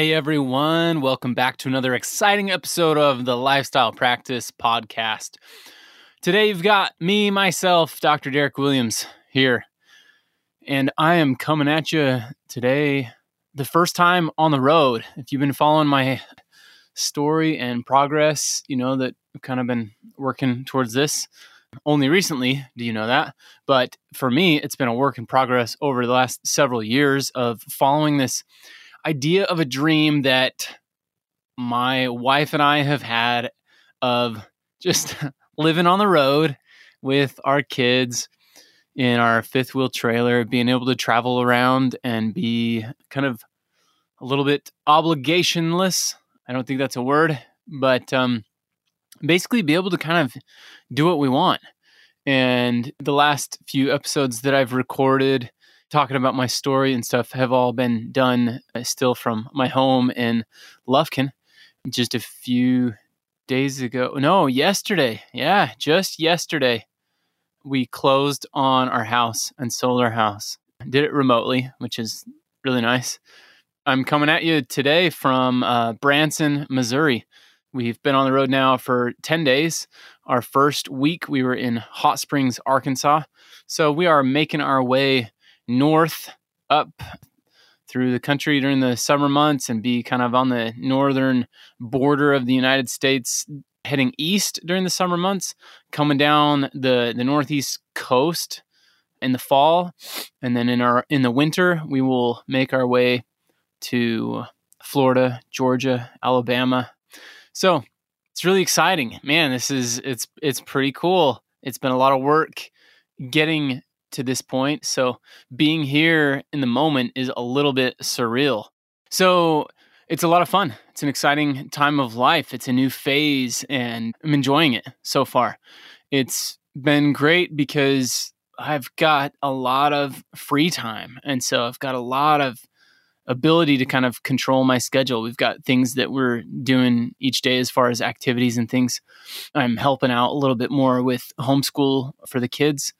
Hey everyone, welcome back to another exciting episode of the Lifestyle Practice Podcast. Today you've got me, myself, Dr. Derek Williams here, and I am coming at you today the first time on the road. If you've been following my story and progress, you know that I've kind of been working towards this. Only recently do you know that, but for me, it's been a work in progress over the last several years of following this idea of a dream that my wife and I have had of just living on the road with our kids in our fifth wheel trailer, being able to travel around and be kind of a little bit obligationless. I don't think that's a word, but um, basically be able to kind of do what we want. And the last few episodes that I've recorded, talking about my story and stuff have all been done uh, still from my home in Lufkin just a few days ago. No, yesterday. Yeah, just yesterday. We closed on our house and sold our house. Did it remotely, which is really nice. I'm coming at you today from uh, Branson, Missouri. We've been on the road now for 10 days. Our first week, we were in Hot Springs, Arkansas. So we are making our way north up through the country during the summer months and be kind of on the northern border of the United States heading east during the summer months coming down the the northeast coast in the fall and then in our in the winter we will make our way to Florida, Georgia, Alabama. So, it's really exciting. Man, this is it's it's pretty cool. It's been a lot of work getting to this point. So being here in the moment is a little bit surreal. So it's a lot of fun. It's an exciting time of life. It's a new phase and I'm enjoying it so far. It's been great because I've got a lot of free time. And so I've got a lot of ability to kind of control my schedule. We've got things that we're doing each day as far as activities and things. I'm helping out a little bit more with homeschool for the kids.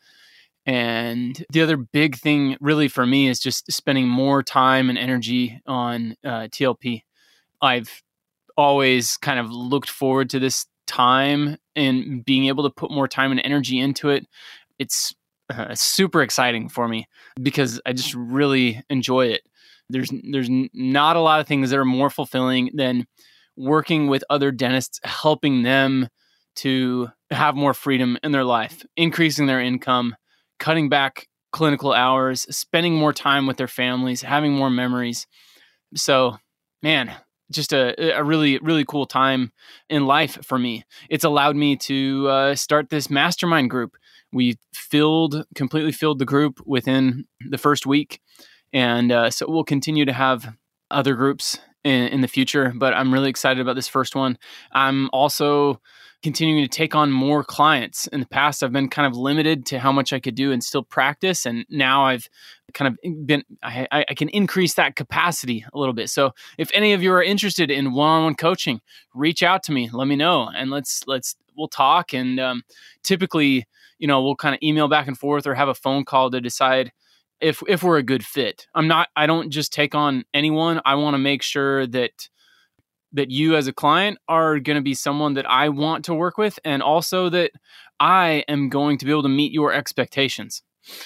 And the other big thing, really, for me, is just spending more time and energy on uh, TLP. I've always kind of looked forward to this time and being able to put more time and energy into it. It's uh, super exciting for me because I just really enjoy it. There's there's not a lot of things that are more fulfilling than working with other dentists, helping them to have more freedom in their life, increasing their income, cutting back clinical hours, spending more time with their families, having more memories. So, man, just a, a really, really cool time in life for me. It's allowed me to uh, start this mastermind group. We filled, completely filled the group within the first week. And uh, so we'll continue to have other groups in, in the future, but I'm really excited about this first one. I'm also continuing to take on more clients. In the past, I've been kind of limited to how much I could do and still practice. And now I've kind of been, I, I can increase that capacity a little bit. So if any of you are interested in one-on-one coaching, reach out to me, let me know, and let's, let's, we'll talk. And um, typically, you know, we'll kind of email back and forth or have a phone call to decide if if we're a good fit. I'm not I don't just take on anyone. I want to make sure that that you as a client are going to be someone that I want to work with and also that I am going to be able to meet your expectations.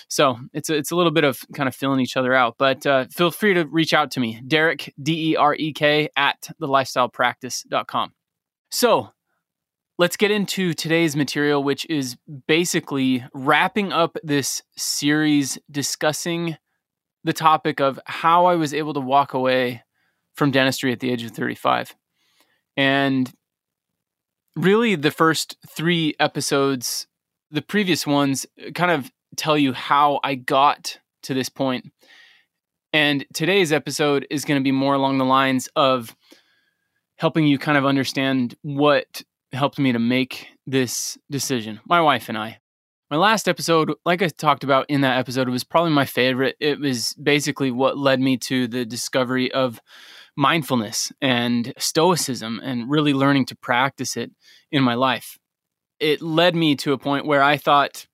So it's a, it's a little bit of kind of filling each other out, but uh, feel free to reach out to me, Derek, D E R E K, at thelifestylepractice.com. So let's get into today's material, which is basically wrapping up this series discussing the topic of how I was able to walk away from dentistry at the age of 35. And really, the first three episodes, the previous ones, kind of tell you how I got to this point. And today's episode is going to be more along the lines of helping you kind of understand what helped me to make this decision, my wife and I. My last episode, like I talked about in that episode, it was probably my favorite. It was basically what led me to the discovery of mindfulness and stoicism and really learning to practice it in my life. It led me to a point where I thought,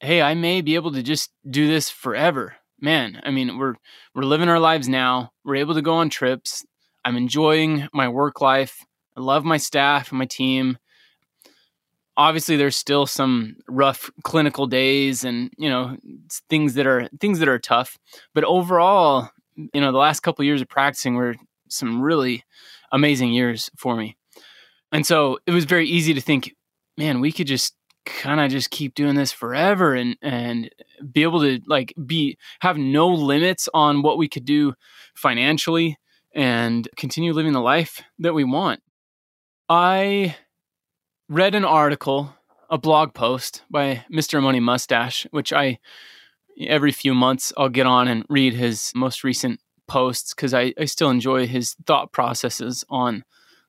hey, I may be able to just do this forever. Man, I mean, we're we're living our lives now. We're able to go on trips. I'm enjoying my work life. I love my staff and my team. Obviously, there's still some rough clinical days and you know things that are things that are tough. But overall, you know, the last couple of years of practicing were some really amazing years for me. And so it was very easy to think, man, we could just kind of just keep doing this forever and and be able to like be have no limits on what we could do financially and continue living the life that we want. I read an article, a blog post by Mr. Money Mustache, which I every few months I'll get on and read his most recent posts because I, I still enjoy his thought processes on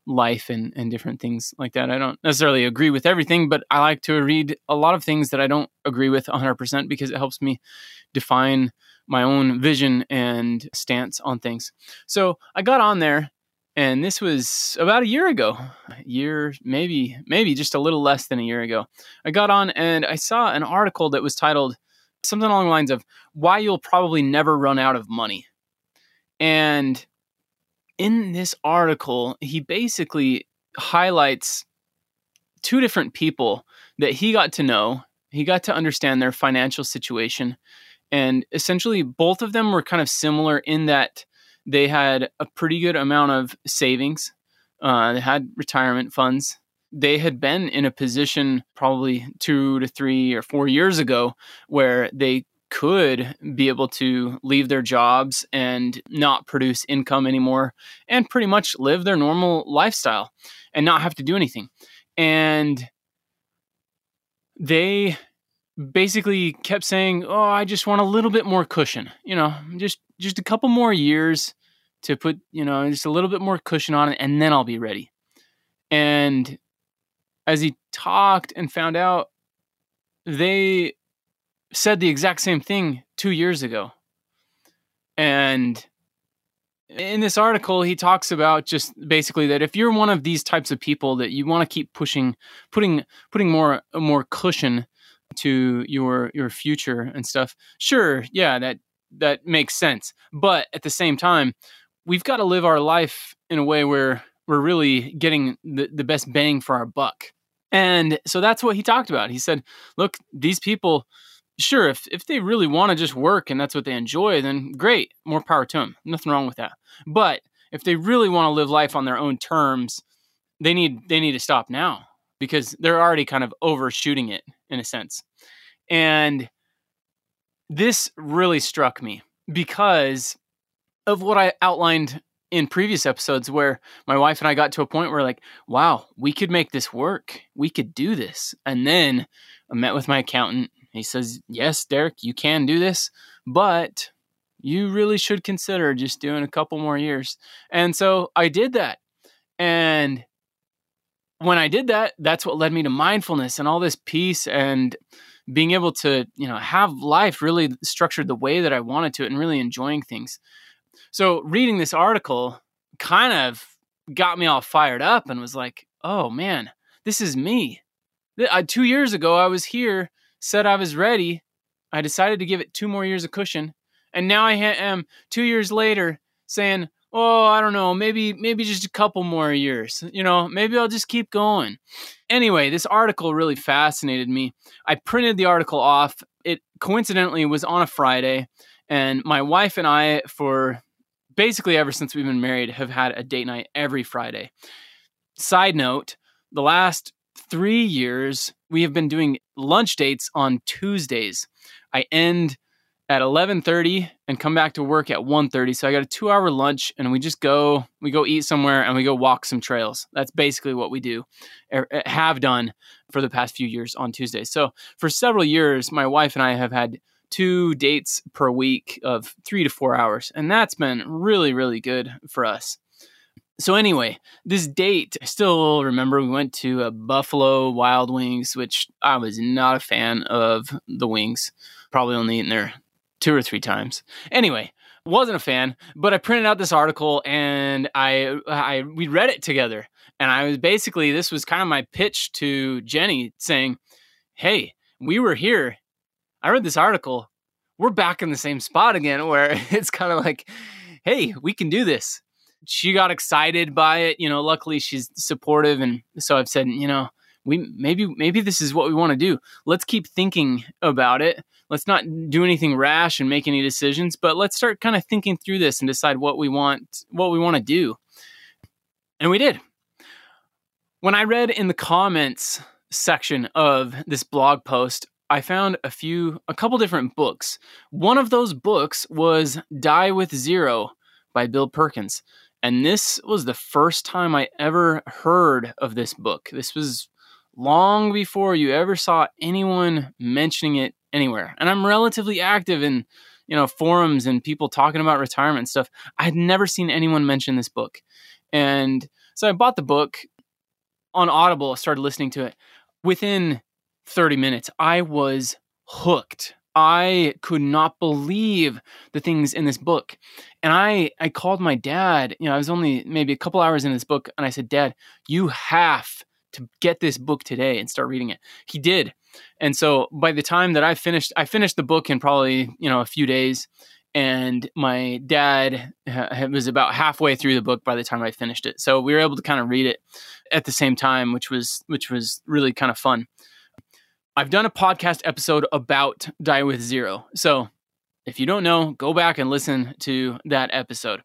life and, and different things like that. I don't necessarily agree with everything, but I like to read a lot of things that I don't agree with 100% because it helps me define my own vision and stance on things. So I got on there and this was about a year ago a year maybe maybe just a little less than a year ago i got on and i saw an article that was titled something along the lines of why you'll probably never run out of money and in this article, he basically highlights two different people that he got to know. He got to understand their financial situation. And essentially, both of them were kind of similar in that they had a pretty good amount of savings, uh, they had retirement funds. They had been in a position probably two to three or four years ago where they could be able to leave their jobs and not produce income anymore and pretty much live their normal lifestyle and not have to do anything. And they basically kept saying, "Oh, I just want a little bit more cushion. You know, just just a couple more years to put, you know, just a little bit more cushion on it and then I'll be ready." And as he talked and found out they said the exact same thing two years ago. And in this article, he talks about just basically that if you're one of these types of people that you want to keep pushing, putting putting more more cushion to your your future and stuff, sure, yeah, that that makes sense. But at the same time, we've got to live our life in a way where we're really getting the, the best bang for our buck. And so that's what he talked about. He said, look, these people sure if if they really want to just work and that's what they enjoy then great more power to them nothing wrong with that but if they really want to live life on their own terms they need they need to stop now because they're already kind of overshooting it in a sense and this really struck me because of what i outlined in previous episodes where my wife and I got to a point where like, wow, we could make this work. We could do this. And then I met with my accountant he says, Yes, Derek, you can do this, but you really should consider just doing a couple more years. And so I did that. And when I did that, that's what led me to mindfulness and all this peace and being able to, you know, have life really structured the way that I wanted to and really enjoying things. So reading this article kind of got me all fired up and was like, oh man, this is me. Two years ago, I was here said I was ready. I decided to give it two more years of cushion, and now I am two years later saying, "Oh, I don't know, maybe maybe just a couple more years. You know, maybe I'll just keep going." Anyway, this article really fascinated me. I printed the article off. It coincidentally was on a Friday, and my wife and I, for basically ever since we've been married, have had a date night every Friday. Side note: the last three years, we have been doing lunch dates on Tuesdays. I end at 11:30 and come back to work at 1:30. So I got a 2-hour lunch and we just go we go eat somewhere and we go walk some trails. That's basically what we do er, er, have done for the past few years on Tuesdays. So for several years my wife and I have had two dates per week of 3 to 4 hours and that's been really really good for us. So anyway, this date, I still remember we went to a Buffalo Wild Wings, which I was not a fan of the wings. Probably only eaten there two or three times. Anyway, wasn't a fan, but I printed out this article and I I we read it together. And I was basically this was kind of my pitch to Jenny saying, "Hey, we were here. I read this article. We're back in the same spot again where it's kind of like, "Hey, we can do this." she got excited by it. You know, luckily she's supportive, and so I've said, you know, we maybe maybe this is what we want to do. Let's keep thinking about it. Let's not do anything rash and make any decisions, but let's start kind of thinking through this and decide what we want what we want to do. And we did. When I read in the comments section of this blog post, I found a few, a couple different books. One of those books was Die with Zero by Bill Perkins. And this was the first time I ever heard of this book. This was long before you ever saw anyone mentioning it anywhere. And I'm relatively active in, you know, forums and people talking about retirement stuff. I had never seen anyone mention this book. And so I bought the book on Audible, I started listening to it. Within 30 minutes, I was hooked. I could not believe the things in this book. And I I called my dad, you know, I was only maybe a couple hours in this book and I said, "Dad, you have to get this book today and start reading it." He did. And so by the time that I finished I finished the book in probably, you know, a few days and my dad uh, was about halfway through the book by the time I finished it. So we were able to kind of read it at the same time, which was which was really kind of fun. I've done a podcast episode about Die with Zero. So if you don't know, go back and listen to that episode.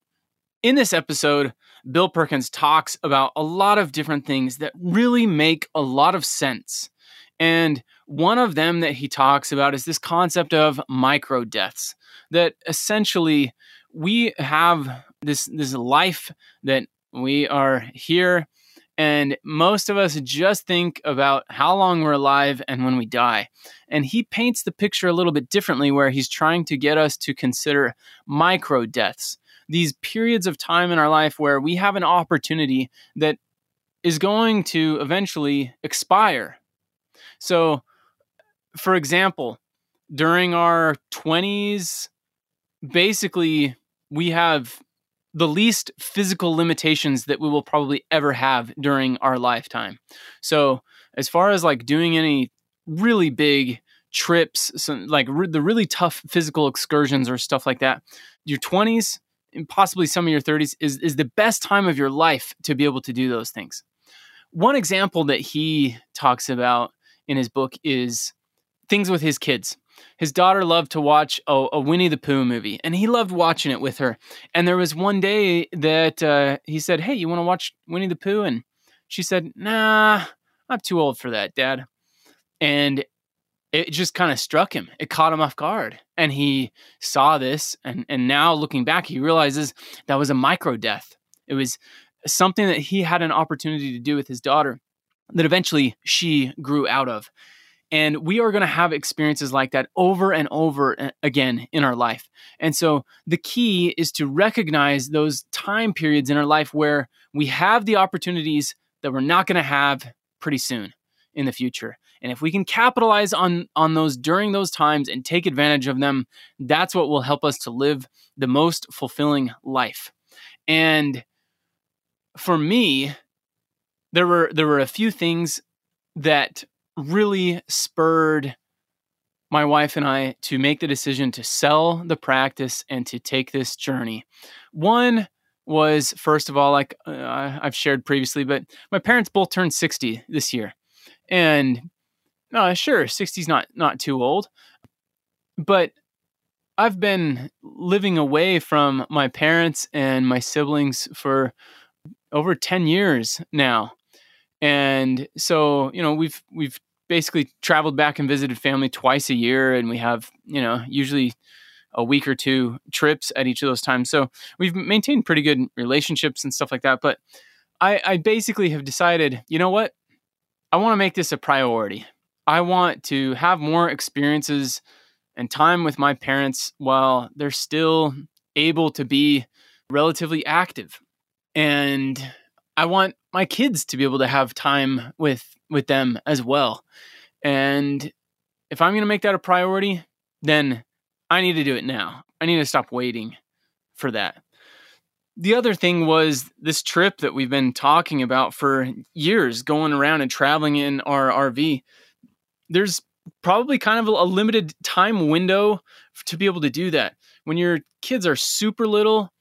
In this episode, Bill Perkins talks about a lot of different things that really make a lot of sense. And one of them that he talks about is this concept of micro deaths that essentially we have this this life that we are here and most of us just think about how long we're alive and when we die. And he paints the picture a little bit differently, where he's trying to get us to consider micro deaths, these periods of time in our life where we have an opportunity that is going to eventually expire. So, for example, during our 20s, basically we have the least physical limitations that we will probably ever have during our lifetime. So, as far as like doing any really big trips, some, like re- the really tough physical excursions or stuff like that, your 20s and possibly some of your 30s is, is the best time of your life to be able to do those things. One example that he talks about in his book is things with his kids his daughter loved to watch a, a, Winnie the Pooh movie, and he loved watching it with her. And there was one day that uh, he said, "Hey, you want to watch Winnie the Pooh?" And she said, "Nah, I'm too old for that, Dad." And it just kind of struck him. It caught him off guard, and he saw this. And and now looking back, he realizes that was a micro death. It was something that he had an opportunity to do with his daughter that eventually she grew out of. And we are going to have experiences like that over and over uh, again in our life. And so the key is to recognize those time periods in our life where we have the opportunities that we're not going to have pretty soon in the future. And if we can capitalize on on those during those times and take advantage of them, that's what will help us to live the most fulfilling life. And for me, there were there were a few things that really spurred my wife and I to make the decision to sell the practice and to take this journey. One was, first of all, like uh, I've shared previously, but my parents both turned 60 this year. And uh, sure, 60 is not, not too old, but I've been living away from my parents and my siblings for over 10 years now. And so, you know, we've we've basically traveled back and visited family twice a year, and we have you know usually a week or two trips at each of those times. So we've maintained pretty good relationships and stuff like that. But I, I basically have decided, you know what, I want to make this a priority. I want to have more experiences and time with my parents while they're still able to be relatively active. And I want my kids to be able to have time with with them as well. And if I'm going to make that a priority, then I need to do it now. I need to stop waiting for that. The other thing was this trip that we've been talking about for years, going around and traveling in our RV. There's probably kind of a limited time window to be able to do that. When your kids are super little,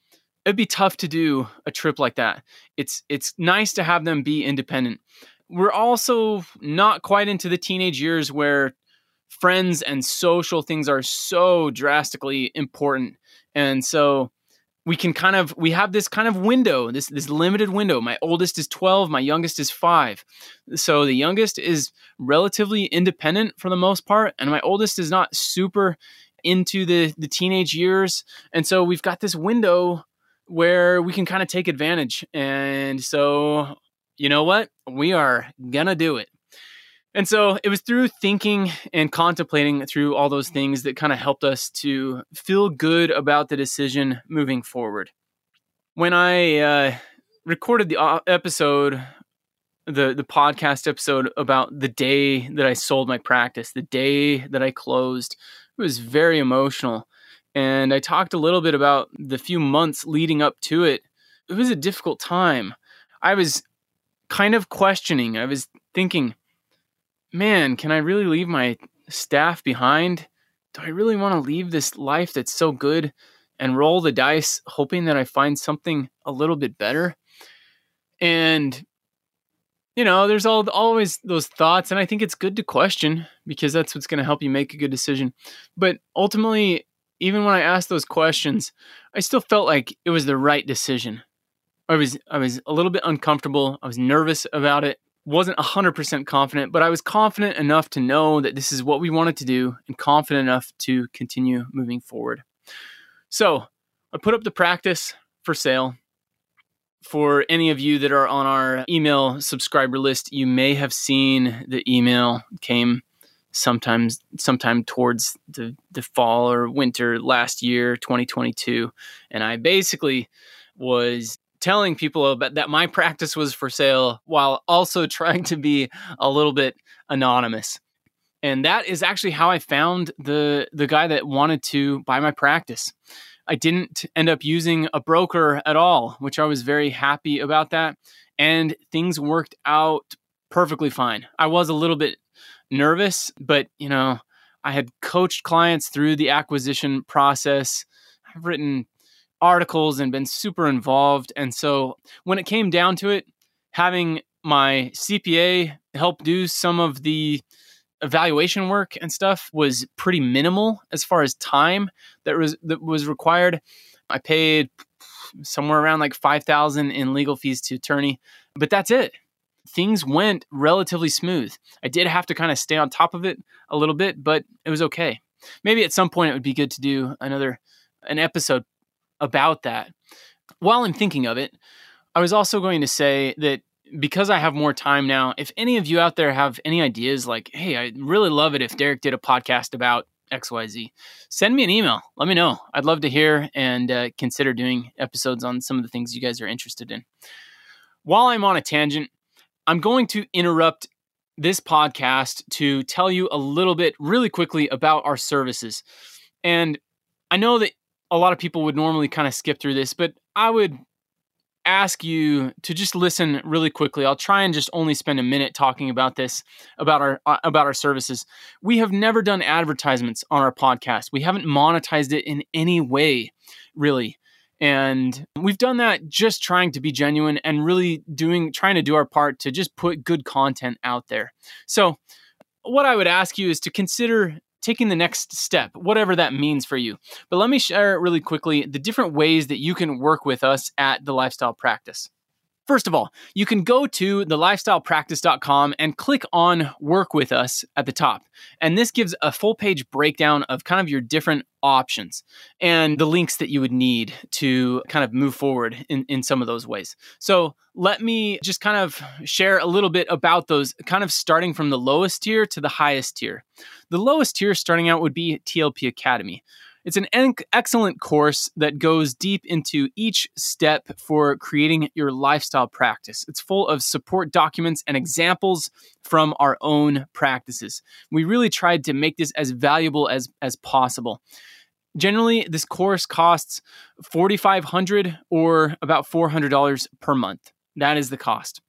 it'd be tough to do a trip like that. It's it's nice to have them be independent. We're also not quite into the teenage years where friends and social things are so drastically important. And so we can kind of we have this kind of window this this limited window my oldest is 12 my youngest is 5 so the youngest is relatively independent for the most part and my oldest is not super into the the teenage years and so we've got this window where we can kind of take advantage and so you know what we are gonna do it and so it was through thinking and contemplating through all those things that kind of helped us to feel good about the decision moving forward. When I uh, recorded the uh, episode, the the podcast episode about the day that I sold my practice, the day that I closed, it was very emotional. And I talked a little bit about the few months leading up to it. It was a difficult time. I was kind of questioning. I was thinking, man, can I really leave my staff behind? Do I really want to leave this life that's so good and roll the dice hoping that I find something a little bit better? And you know, there's all always those thoughts and I think it's good to question because that's what's going to help you make a good decision. But ultimately, even when I asked those questions, I still felt like it was the right decision. I was I was a little bit uncomfortable. I was nervous about it wasn't 100% confident, but I was confident enough to know that this is what we wanted to do and confident enough to continue moving forward. So I put up the practice for sale. For any of you that are on our email subscriber list, you may have seen the email came sometimes sometime towards the, the fall or winter last year, 2022. And I basically was telling people about that my practice was for sale while also trying to be a little bit anonymous. And that is actually how I found the the guy that wanted to buy my practice. I didn't end up using a broker at all, which I was very happy about that. And things worked out perfectly fine. I was a little bit nervous, but you know, I had coached clients through the acquisition process. I've written articles and been super involved. And so when it came down to it, having my CPA help do some of the evaluation work and stuff was pretty minimal as far as time that was that was required. I paid somewhere around like 5000 in legal fees to attorney, but that's it. Things went relatively smooth. I did have to kind of stay on top of it a little bit, but it was okay. Maybe at some point it would be good to do another an episode about that. While I'm thinking of it, I was also going to say that because I have more time now, if any of you out there have any ideas like, hey, I'd really love it if Derek did a podcast about XYZ, send me an email. Let me know. I'd love to hear and uh, consider doing episodes on some of the things you guys are interested in. While I'm on a tangent, I'm going to interrupt this podcast to tell you a little bit really quickly about our services. And I know that a lot of people would normally kind of skip through this, but I would ask you to just listen really quickly. I'll try and just only spend a minute talking about this about our uh, about our services. We have never done advertisements on our podcast. We haven't monetized it in any way, really. And we've done that just trying to be genuine and really doing trying to do our part to just put good content out there. So, what I would ask you is to consider taking the next step, whatever that means for you. But let me share really quickly the different ways that you can work with us at the Lifestyle Practice. First of all, you can go to thelifestylepractice.com and click on Work with Us at the top. And this gives a full page breakdown of kind of your different options and the links that you would need to kind of move forward in, in some of those ways. So let me just kind of share a little bit about those, kind of starting from the lowest tier to the highest tier. The lowest tier starting out would be TLP Academy. It's an en- excellent course that goes deep into each step for creating your lifestyle practice. It's full of support documents and examples from our own practices. We really tried to make this as valuable as, as possible. Generally, this course costs 4,500 or about $400 per month. That is the cost.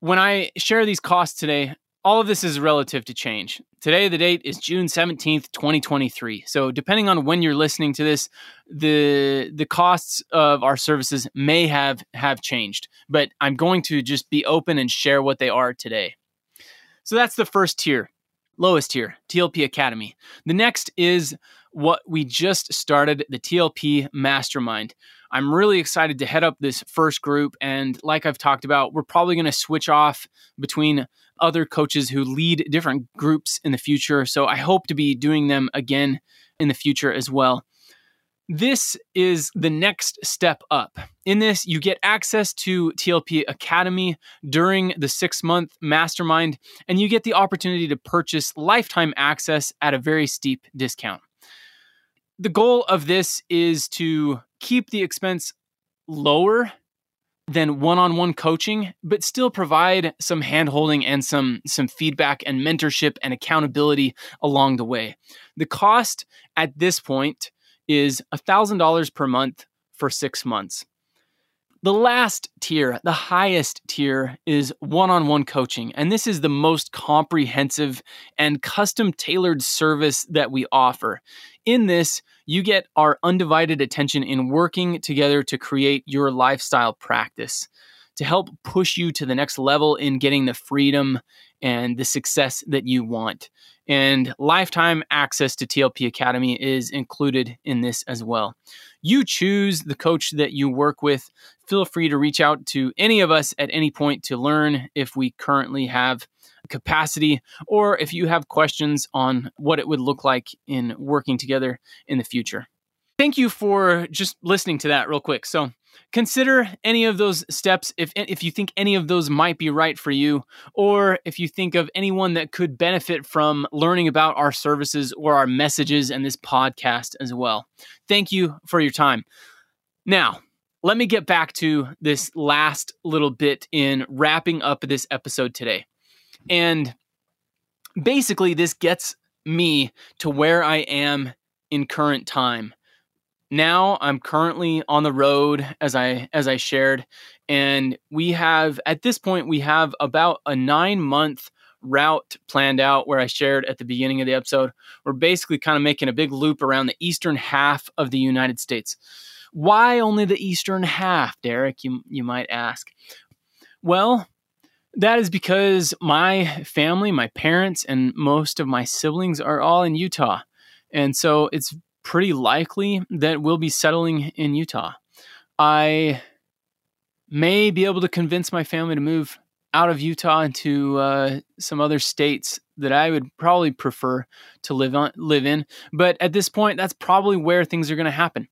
When I share these costs today, all of this is relative to change. Today, the date is June 17th, 2023. So, depending on when you're listening to this, the the costs of our services may have have changed, but I'm going to just be open and share what they are today. So that's the first tier, lowest tier, TLP Academy. The next is what we just started, the TLP Mastermind. I'm really excited to head up this first group. And like I've talked about, we're probably going to switch off between other coaches who lead different groups in the future. So I hope to be doing them again in the future as well. This is the next step up. In this, you get access to TLP Academy during the six month mastermind, and you get the opportunity to purchase lifetime access at a very steep discount the goal of this is to keep the expense lower than one-on-one coaching but still provide some handholding and some some feedback and mentorship and accountability along the way. The cost at this point is $1000 per month for 6 months the last tier, the highest tier, is one on one coaching. And this is the most comprehensive and custom tailored service that we offer. In this, you get our undivided attention in working together to create your lifestyle practice to help push you to the next level in getting the freedom and the success that you want. And lifetime access to TLP Academy is included in this as well. You choose the coach that you work with. Feel free to reach out to any of us at any point to learn if we currently have capacity or if you have questions on what it would look like in working together in the future. Thank you for just listening to that real quick. So, consider any of those steps if if you think any of those might be right for you or if you think of anyone that could benefit from learning about our services or our messages and this podcast as well. Thank you for your time. Now, let me get back to this last little bit in wrapping up this episode today. And basically this gets me to where I am in current time now i'm currently on the road as i as i shared and we have at this point we have about a nine month route planned out where i shared at the beginning of the episode. We're basically kind of making a big loop around the eastern half of the united states. Why only the eastern half derek you, you might ask? Well that is because my family my parents and most of my siblings are all in utah and so it's pretty likely that we'll be settling in Utah. I may be able to convince my family to move out of Utah into uh, some other states that I would probably prefer to live on live in. But at this point, that's probably where things are going to happen.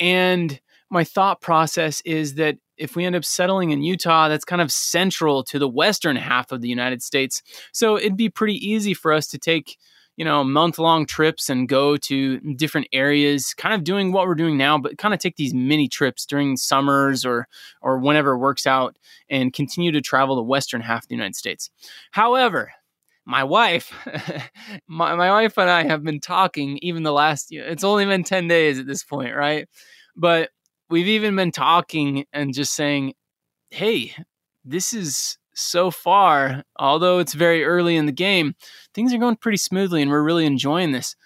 And my thought process is that if we end up settling in Utah, that's kind of central to the western half of the United States. So it'd be pretty easy for us to take you know, month long trips and go to different areas, kind of doing what we're doing now, but kind of take these mini trips during summers or or whenever it works out and continue to travel the western half of the United States. However, my wife, my, my wife and I have been talking even the last, it's only been 10 days at this point, right? But we've even been talking and just saying, hey, this is so far, although it's very early in the game, things are going pretty smoothly and we're really enjoying this.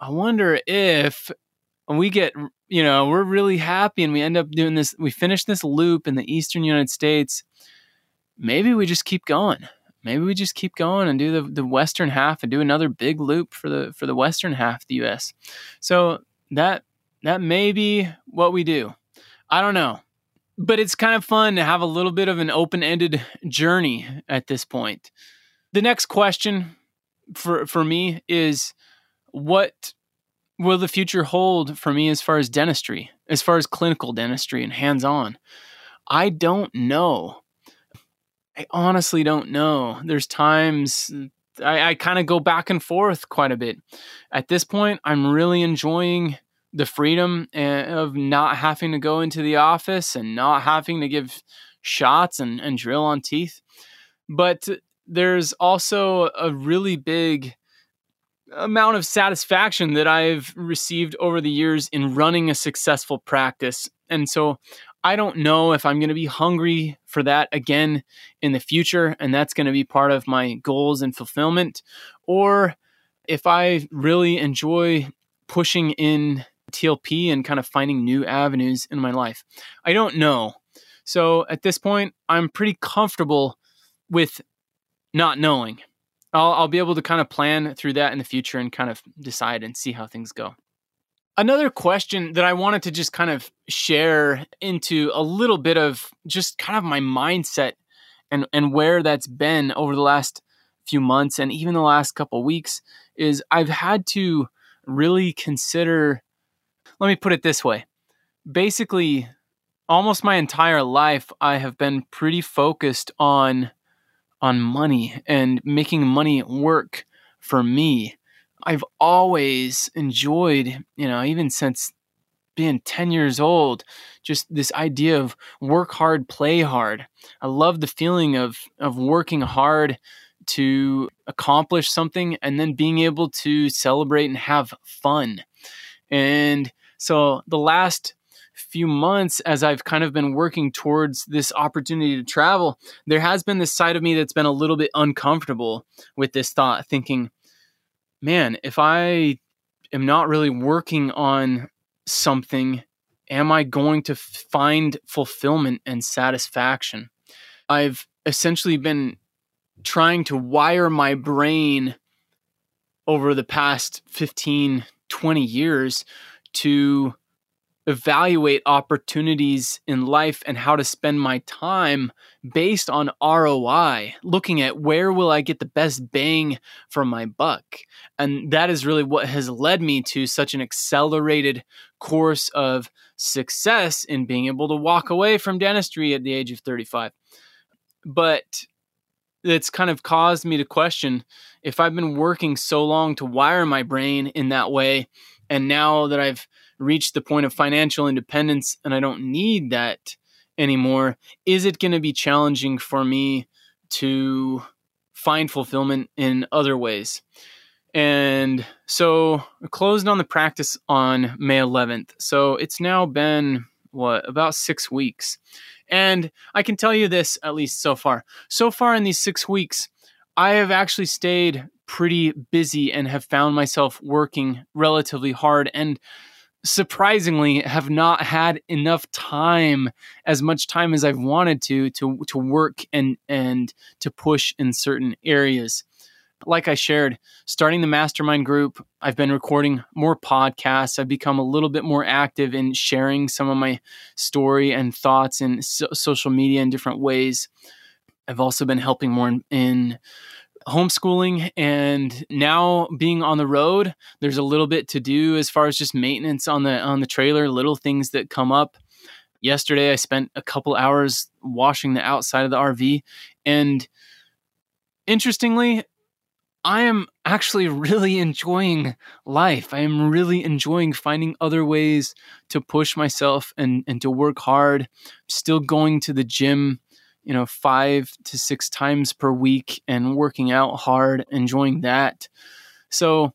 I wonder if we get, you know, we're really happy and we end up doing this, we finish this loop in the eastern United States. Maybe we just keep going. Maybe we just keep going and do the, the western half and do another big loop for the for the western half of the US. So that that may be what we do. I don't know but it's kind of fun to have a little bit of an open-ended journey at this point. The next question for for me is what will the future hold for me as far as dentistry, as far as clinical dentistry and hands-on? I don't know. I honestly don't know. There's times I, I kind of go back and forth quite a bit. At this point, I'm really enjoying the freedom eh, of not having to go into the office and not having to give shots and, and drill on teeth. But there's also a really big amount of satisfaction that I've received over the years in running a successful practice. And so I don't know if I'm going to be hungry for that again in the future, and that's going to be part of my goals and fulfillment, or if I really enjoy pushing in TLP and kind of finding new avenues in my life. I don't know. So at this point, I'm pretty comfortable with not knowing. I'll, I'll be able to kind of plan through that in the future and kind of decide and see how things go. Another question that I wanted to just kind of share into a little bit of just kind of my mindset and, and where that's been over the last few months and even the last couple weeks is I've had to really consider let me put it this way. Basically, almost my entire life I have been pretty focused on on money and making money work for me. I've always enjoyed, you know, even since being 10 years old, just this idea of work hard, play hard. I love the feeling of of working hard to accomplish something and then being able to celebrate and have fun. And so the last few months as I've kind of been working towards this opportunity to travel, there has been this side of me that's been a little bit uncomfortable with this thought, thinking, man, if I am not really working on something, am I going to find fulfillment and satisfaction? I've essentially been trying to wire my brain over the past 15, 20 years to evaluate opportunities in life and how to spend my time based on ROI, looking at where will I get the best bang for my buck. And that is really what has led me to such an accelerated course of success in being able to walk away from dentistry at the age of 35. But it's kind of caused me to question if I've been working so long to wire my brain in that way, and now that I've reached the point of financial independence and I don't need that anymore, is it going to be challenging for me to find fulfillment in other ways? And so I closed on the practice on May 11th. So it's now been what about six weeks. And I can tell you this, at least so far. So far in these six weeks, I have actually stayed pretty busy and have found myself working relatively hard and surprisingly have not had enough time as much time as I've wanted to to to work and and to push in certain areas like I shared, starting the mastermind group, I've been recording more podcasts. I've become a little bit more active in sharing some of my story and thoughts in so- social media in different ways. I've also been helping more in, in homeschooling and now being on the road there's a little bit to do as far as just maintenance on the on the trailer little things that come up yesterday i spent a couple hours washing the outside of the rv and interestingly I am actually really enjoying life. I am really enjoying finding other ways to push myself and, and to work hard. Still going to the gym, you know, five to six times per week and working out hard, enjoying that. So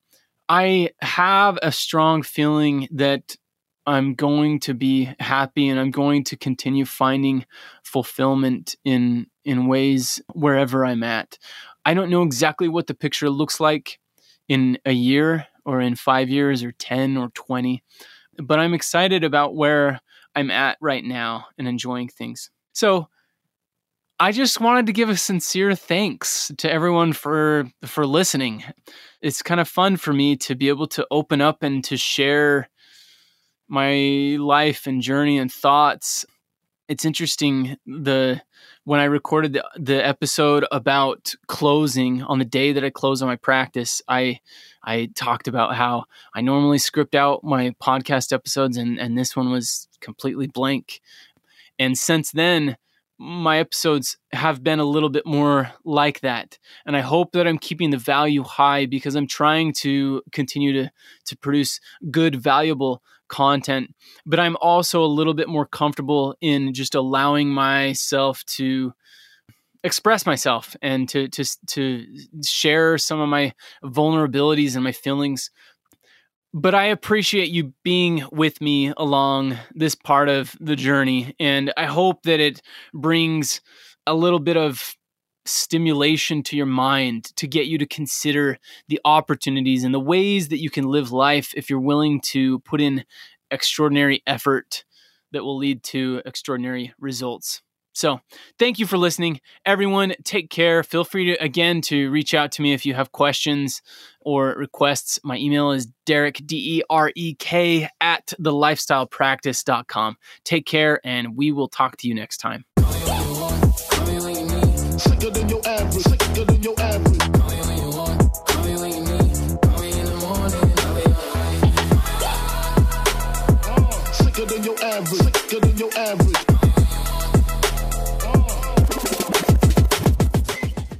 I have a strong feeling that I'm going to be happy and I'm going to continue finding fulfillment in in ways wherever I'm at. I don't know exactly what the picture looks like in a year or in 5 years or 10 or 20, but I'm excited about where I'm at right now and enjoying things. So, I just wanted to give a sincere thanks to everyone for for listening. It's kind of fun for me to be able to open up and to share my life and journey and thoughts. It's interesting the when I recorded the, the episode about closing on the day that I close on my practice, I I talked about how I normally script out my podcast episodes and and this one was completely blank. And since then, my episodes have been a little bit more like that. And i hope that i'm keeping the value high because i'm trying to continue to to produce good valuable content. But i'm also a little bit more comfortable in just allowing myself to express myself and to to to share some of my vulnerabilities and my feelings but I appreciate you being with me along this part of the journey. And I hope that it brings a little bit of stimulation to your mind to get you to consider the opportunities and the ways that you can live life if you're willing to put in extraordinary effort that will lead to extraordinary results. So, thank you for listening. Everyone, take care. Feel free to, again, to reach out to me if you have questions or requests. My email is Derek, D E R E K, at thelifestylepractice.com. Take care, and we will talk to you next time.